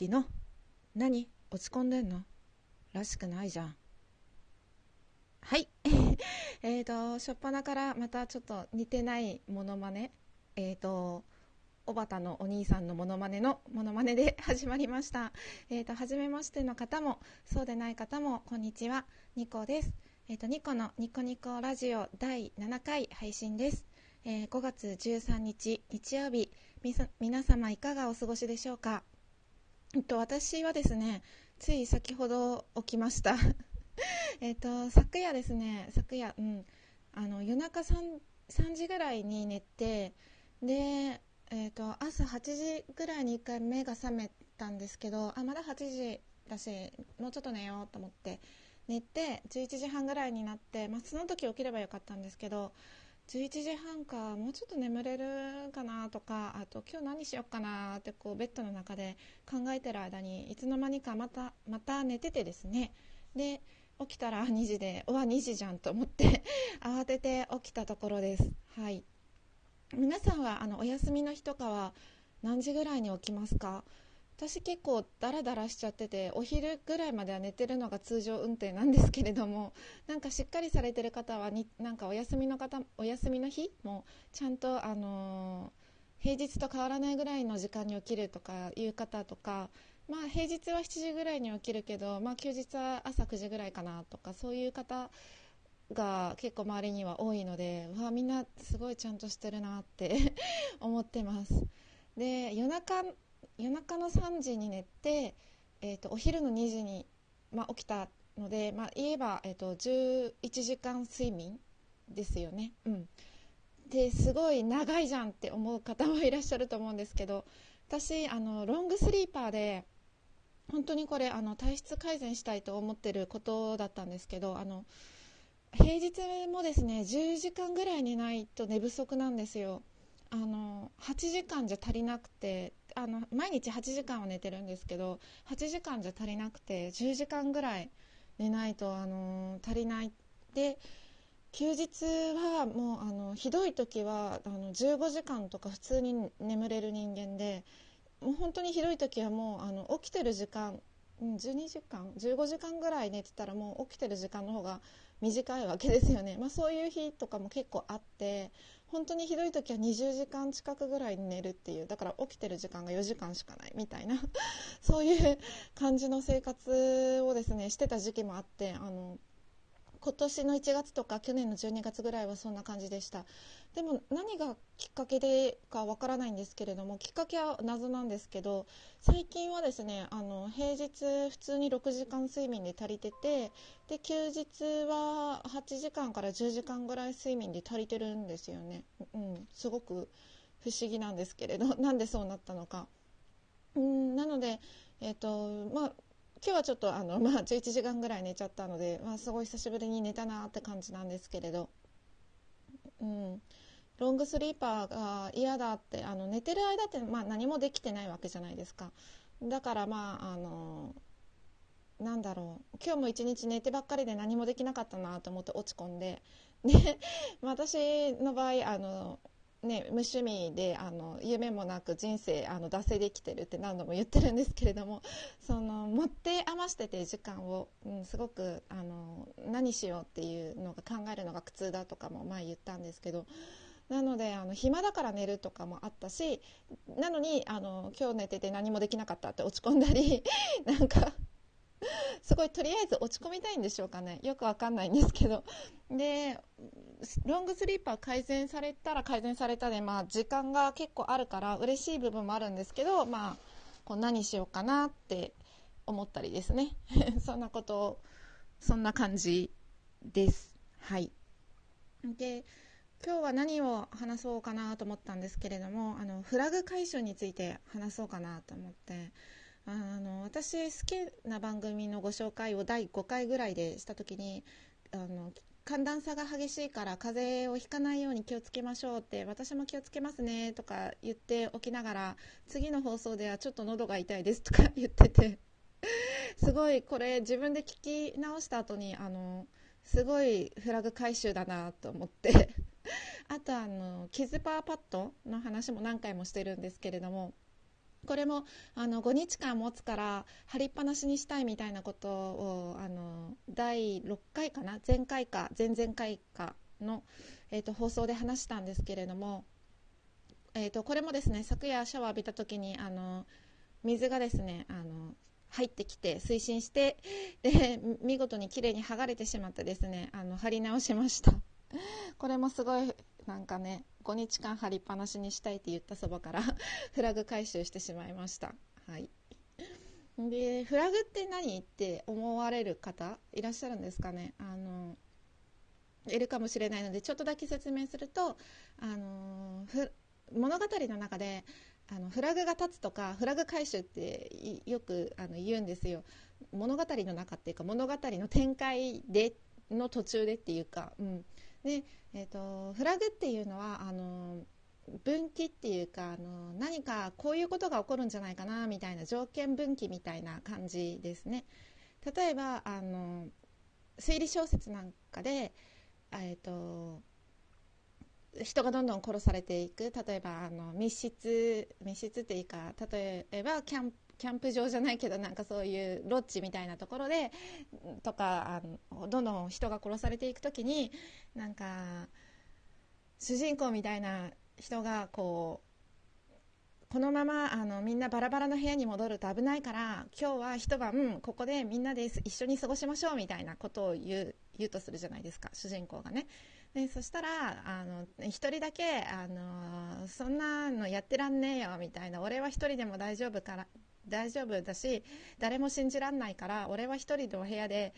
きの何？落ち込んでんの？らしくないじゃんはい えっと初っ端からまたちょっと似てないモノマネえっ、ー、とおばたのお兄さんのモノマネのモノマネで 始まりました。えっ、ー、と、初めましての方も、そうでない方も、こんにちは。ニコです。えっ、ー、と、ニコのニコニコラジオ第7回配信です。えー、5月13日日曜日、み皆様いかがお過ごしでしょうか？えっと、私はですね、つい先ほど起きました。えっと、昨夜ですね、昨夜、うん、あの、夜中 3, 3時ぐらいに寝て、で、えっと、朝8時ぐらいに1回目が覚めたんですけど、あ、まだ8時だし、もうちょっと寝ようと思って、寝て、11時半ぐらいになって、まあ、その時起きればよかったんですけど、11時半かもうちょっと眠れるかなとかあと今日何しようかなってこうベッドの中で考えてる間にいつの間にかまたまた寝ててですね。で起きたら2時でうわ2時じゃんと思って 慌てて起きたところです。はい。皆さんはあのお休みの日とかは何時ぐらいに起きますか？私結構ダラダラしちゃっててお昼ぐらいまでは寝てるのが通常運転なんですけれども なんかしっかりされてる方はになんかお休みの方お休みの日もちゃんと、あのー、平日と変わらないぐらいの時間に起きるとかいう方とか、まあ、平日は7時ぐらいに起きるけど、まあ、休日は朝9時ぐらいかなとかそういう方が結構周りには多いのでわみんなすごいちゃんとしてるなって 思ってます。で夜中夜中の3時に寝て、えーと、お昼の2時に、まあ、起きたので、まあ、言えば、えーと、11時間睡眠ですよね。うん、ですごい長いじゃんって思う方もいらっしゃると思うんですけど私あのロングスリーパーで本当にこれあの体質改善したいと思ってることだったんですけどあの平日もですね10時間ぐらい寝ないと寝不足なんですよ。あの8時間じゃ足りなくてあの毎日8時間は寝てるんですけど8時間じゃ足りなくて10時間ぐらい寝ないと、あの足りない。で休日はもうあのひどい時はあの15時間とか普通に眠れる人間でもう本当にひどい時はもうあの起きてる時間12時間15時間ぐらい寝てたらもう起きてる時間の方が短いわけですよね、まあ、そういう日とかも結構あって本当にひどい時は20時間近くぐらい寝るっていうだから起きてる時間が4時間しかないみたいな そういう感じの生活をですねしてた時期もあってあの今年の1月とか去年の12月ぐらいはそんな感じでした。でも何がきっかけでかわからないんですけれどもきっかけは謎なんですけど最近はですねあの平日普通に6時間睡眠で足りててで休日は8時間から10時間ぐらい睡眠で足りてるんですよね、うん、すごく不思議なんですけれどなんでそうなったのか。うんなのでえ、ー、とまあ今日はちょっとあの、まあ、11時間ぐらい寝ちゃったので、まあ、すごい久しぶりに寝たなって感じなんですけれど、うん、ロングスリーパーが嫌だってあの寝てる間って、まあ、何もできてないわけじゃないですか。だからまああのなんだろう。今日も一日寝てばっかりで何もできなかったなと思って落ち込んで。で私の場合あのね、無趣味であの夢もなく人生あの惰性できてるって何度も言ってるんですけれども その持って余してて時間を、うん、すごくあの何しようっていうのが考えるのが苦痛だとかも前言ったんですけどなのであの暇だから寝るとかもあったしなのにあの今日寝てて何もできなかったって落ち込んだり なんかすごいとりあえず落ち込みたいんでしょうかね。よくわかんないんですけど。でロングスリーパー改善されたら改善されたで、まあ、時間が結構あるから嬉しい部分もあるんですけど、まあ、こう何しようかなって思ったりですね。そんなことそんな感じです。はい。で今日は何を話そうかなと思ったんですけれどもあのフラグ解消について話そうかなと思ってあの私好きな番組のご紹介を第5回ぐらいでした時にあの寒暖差が激しいから風邪をひかないように気をつけましょうって私も気をつけますねとか言っておきながら次の放送ではちょっと喉が痛いですとか言っててすごいこれ自分で聞き直した後にあのすごいフラグ回収だなと思って。あとあのキズパーパッドの話も何回もしてるんですけれどもこれもあの5日間持つから貼りっぱなしにしたいみたいなことをあの第6回かな？前回か前々回かの、えーと、放送で話したんですけれども、えーと、これもですね昨夜シャワー浴びた時にあの水がですねあの入ってきて推進してで 見事に綺麗に剥がれてしまってですねあの貼り直しました。これもすごいなんかね5日間貼りっぱなしにしたいって言ったそばから フラグ回収してしまいました。はい。でフラグって何って思われる方いらっしゃるんですかね？あのいるかもしれないのでちょっとだけ説明するとあの物語の中であのフラグが立つとかフラグ回収ってよくあの言うんですよ。物語の中っていうか物語の展開での途中でっていうか、うん、で、えーと、フラグっていうのはあの分岐っていうかあの何かこういうことが起こるんじゃないかなみたいな条件分岐みたいな感じですね。例えばあの推理小説なんかで、えーと人がどんどん殺されていく。例えばあの密室密室っていうか例えばキャンプキャンプ場じゃないけどなんかそういうロッジみたいなところでとかあのどんどん人が殺されていく時になんか主人公みたいな人がこうこのままあのみんなバラバラの部屋に戻ると危ないから今日は一晩ここでみんなで一緒に過ごしましょうみたいなことを言う言うとするじゃないですか主人公がね。でそしたらあの1人だけあのそんなのやってらんねえよみたいな俺は1人でも大丈夫から大丈夫だし誰も信じらんないから俺は1人の部屋で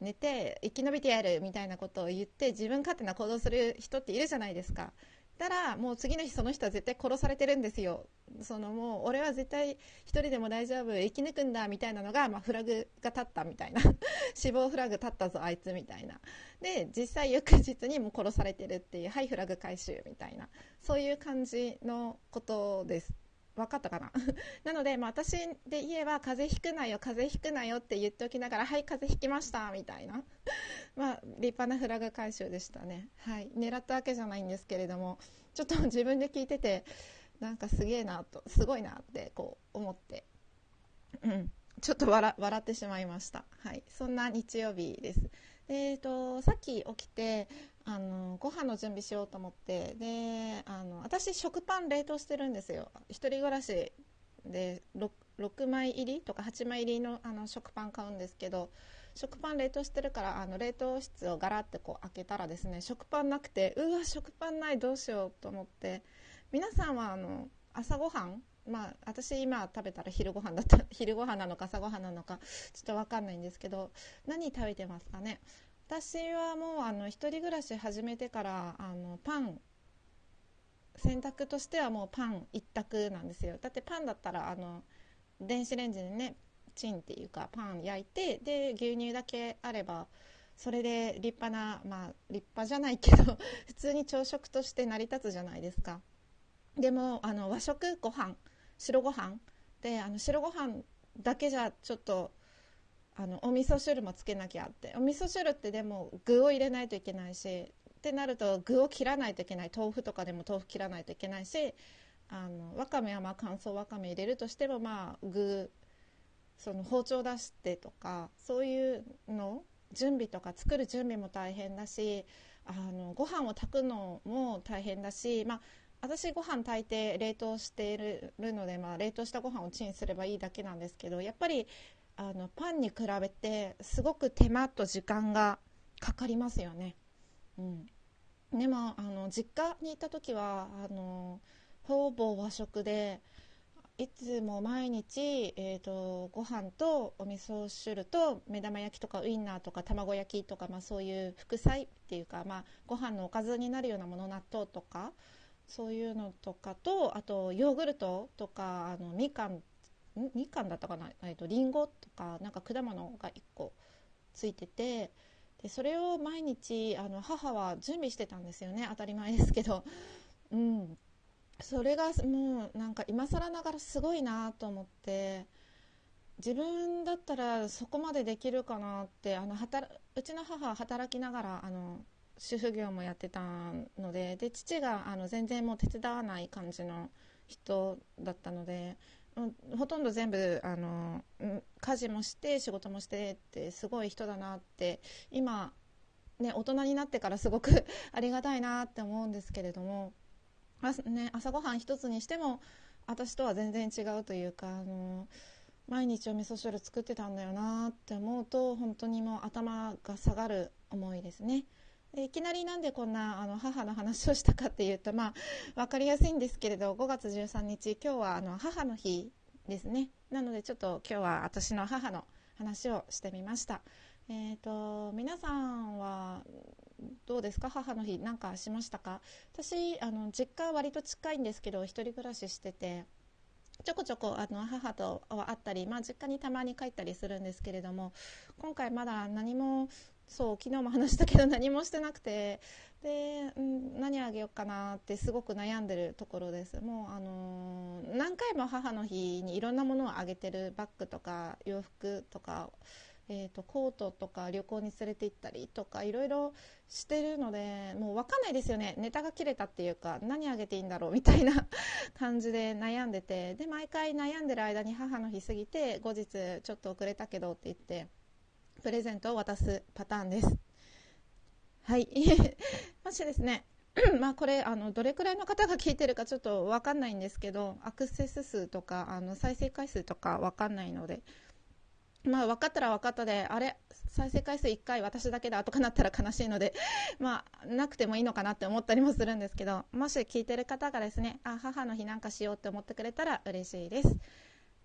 寝て生き延びてやるみたいなことを言って自分勝手な行動する人っているじゃないですか。たらもう次の日その人は絶対殺されてるんですよ。そのもう俺は絶対1人でも大丈夫生き抜くんだみたいなのが、まあ、フラグが立ったみたいな。死亡フラグ立ったぞあいつみたいな。で実際翌日にも殺されてるっていうはいフラグ回収みたいな。そういう感じのことです。分かったかな？なので、まあ、私で言えば風邪ひくなよ風邪ひくなよって言っておきながらはい風邪ひきましたみたいな。まあ立派なフラグ回収でしたね。はい。狙ったわけじゃないんですけれどもちょっと自分で聞いててなんかすげえなとすごいなってこう思って。うん。ちょっと笑ってしまいました。はい。そんな日曜日です。えーと、さっき起きてあのご飯の準備しようと思ってであの私食パン冷凍してるんですよ。一人暮らしで 6, 6枚入りとか8枚入りのあの食パン買うんですけど食パン冷凍してるからあの冷凍室をガラってこう開けたらですね食パンなくてうわ食パンないどうしようと思って皆さんはあの朝ごはんまあ私今食べたら昼ご飯だった昼ご飯なのか朝ごはんなのかちょっと分かんないんですけど何食べてますかね？私はもうあの一人暮らし始めてからあのパン選択としてはもうパン一択なんですよ。だってパンだったらあの電子レンジでねチンっていうかパン焼いてで牛乳だけあればそれで立派なまあ立派じゃないけど 普通に朝食として成り立つじゃないですか。でもあの和食ご飯白ご飯。であの白ご飯だけじゃちょっとあのお味噌汁もつけなきゃって。お味噌汁ってでも具を入れないといけないしってなると具を切らないといけない。豆腐とかでも豆腐切らないといけないしあのわかめはまあ乾燥わかめ入れるとしてもまあ具その包丁出してとかそういうの準備とか作る準備も大変だしあのご飯を炊くのも大変だし、まあ、私ご飯炊いて冷凍しているので、まあ、冷凍したご飯をチンすればいいだけなんですけどやっぱりあのパンに比べてすごく手間と時間がかかりますよね。うん、でもあの実家にいた時はあのほぼ和食でいつも毎日、えーと、ご飯とお味噌汁と目玉焼きとかウインナーとか卵焼きとか、まあ、そういう副菜っていうか、まあ、ご飯のおかずになるようなもの納豆とかそういうのとかとあとヨーグルトとかあのみかんみかんだったかな、えっと、リンゴとかなんか果物が1個ついててでそれを毎日あの母は準備してたんですよね。当たり前ですけど、うん、それがもうなんか今更ながらすごいなと思って自分だったらそこまでできるかなってあの働うちの母は働きながらあの主婦業もやってたのでで父があの全然もう手伝わない感じの人だったので、うとんど全部あの家事もして仕事もしてってすごい人だなって今、ね、大人になってからすごく ありがたいなって思うんですけれども、あね、朝ごはん一つにしても私とは全然違うというかあの毎日お味噌汁作ってたんだよなって思うと本当にもう頭が下がる思いですね。いきなりなんでこんなあの母の話をしたかっていうと、まあ、分かりやすいんですけれど5月13日今日はあの母の日ですね。なのでちょっと今日は私の母の話をしてみました、えーと、皆さんはどうですか？母の日なんかしましたか？私あの実家は割と近いんですけど一人暮らししててちょこちょこあの母と会ったり、まあ、実家にたまに帰ったりするんですけれども今回まだ何もそう昨日も話したけど何もしてなくてで、うん、何あげようかなってすごく悩んでるところですもう、あのー、何回も母の日にいろんなものをあげてるバッグとか洋服とか、えーと、コートとか旅行に連れて行ったりとかいろいろしてるのでもう分かんないですよねネタが切れたっていうか何あげていいんだろうみたいな 感じで悩んでてで毎回悩んでる間に母の日過ぎて後日ちょっと遅れたけどって言って。プレゼントを渡すパターンです。はい。ましですね、まあこれあのどれくらいの方が聞いてるかちょっと分かんないんですけどアクセス数とかあの再生回数とか分かんないのでまあ分かったら分かったであれ再生回数1回私だけだとかなったら悲しいので まあなくてもいいのかなって思ったりもするんですけどもし聞いてる方がですねあ母の日なんかしようって思ってくれたら嬉しいです。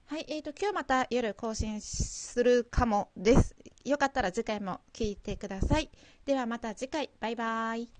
はい、えーと、今日また夜更新するかもです。よかったら次回も聞いてください。ではまた次回、バイバイ。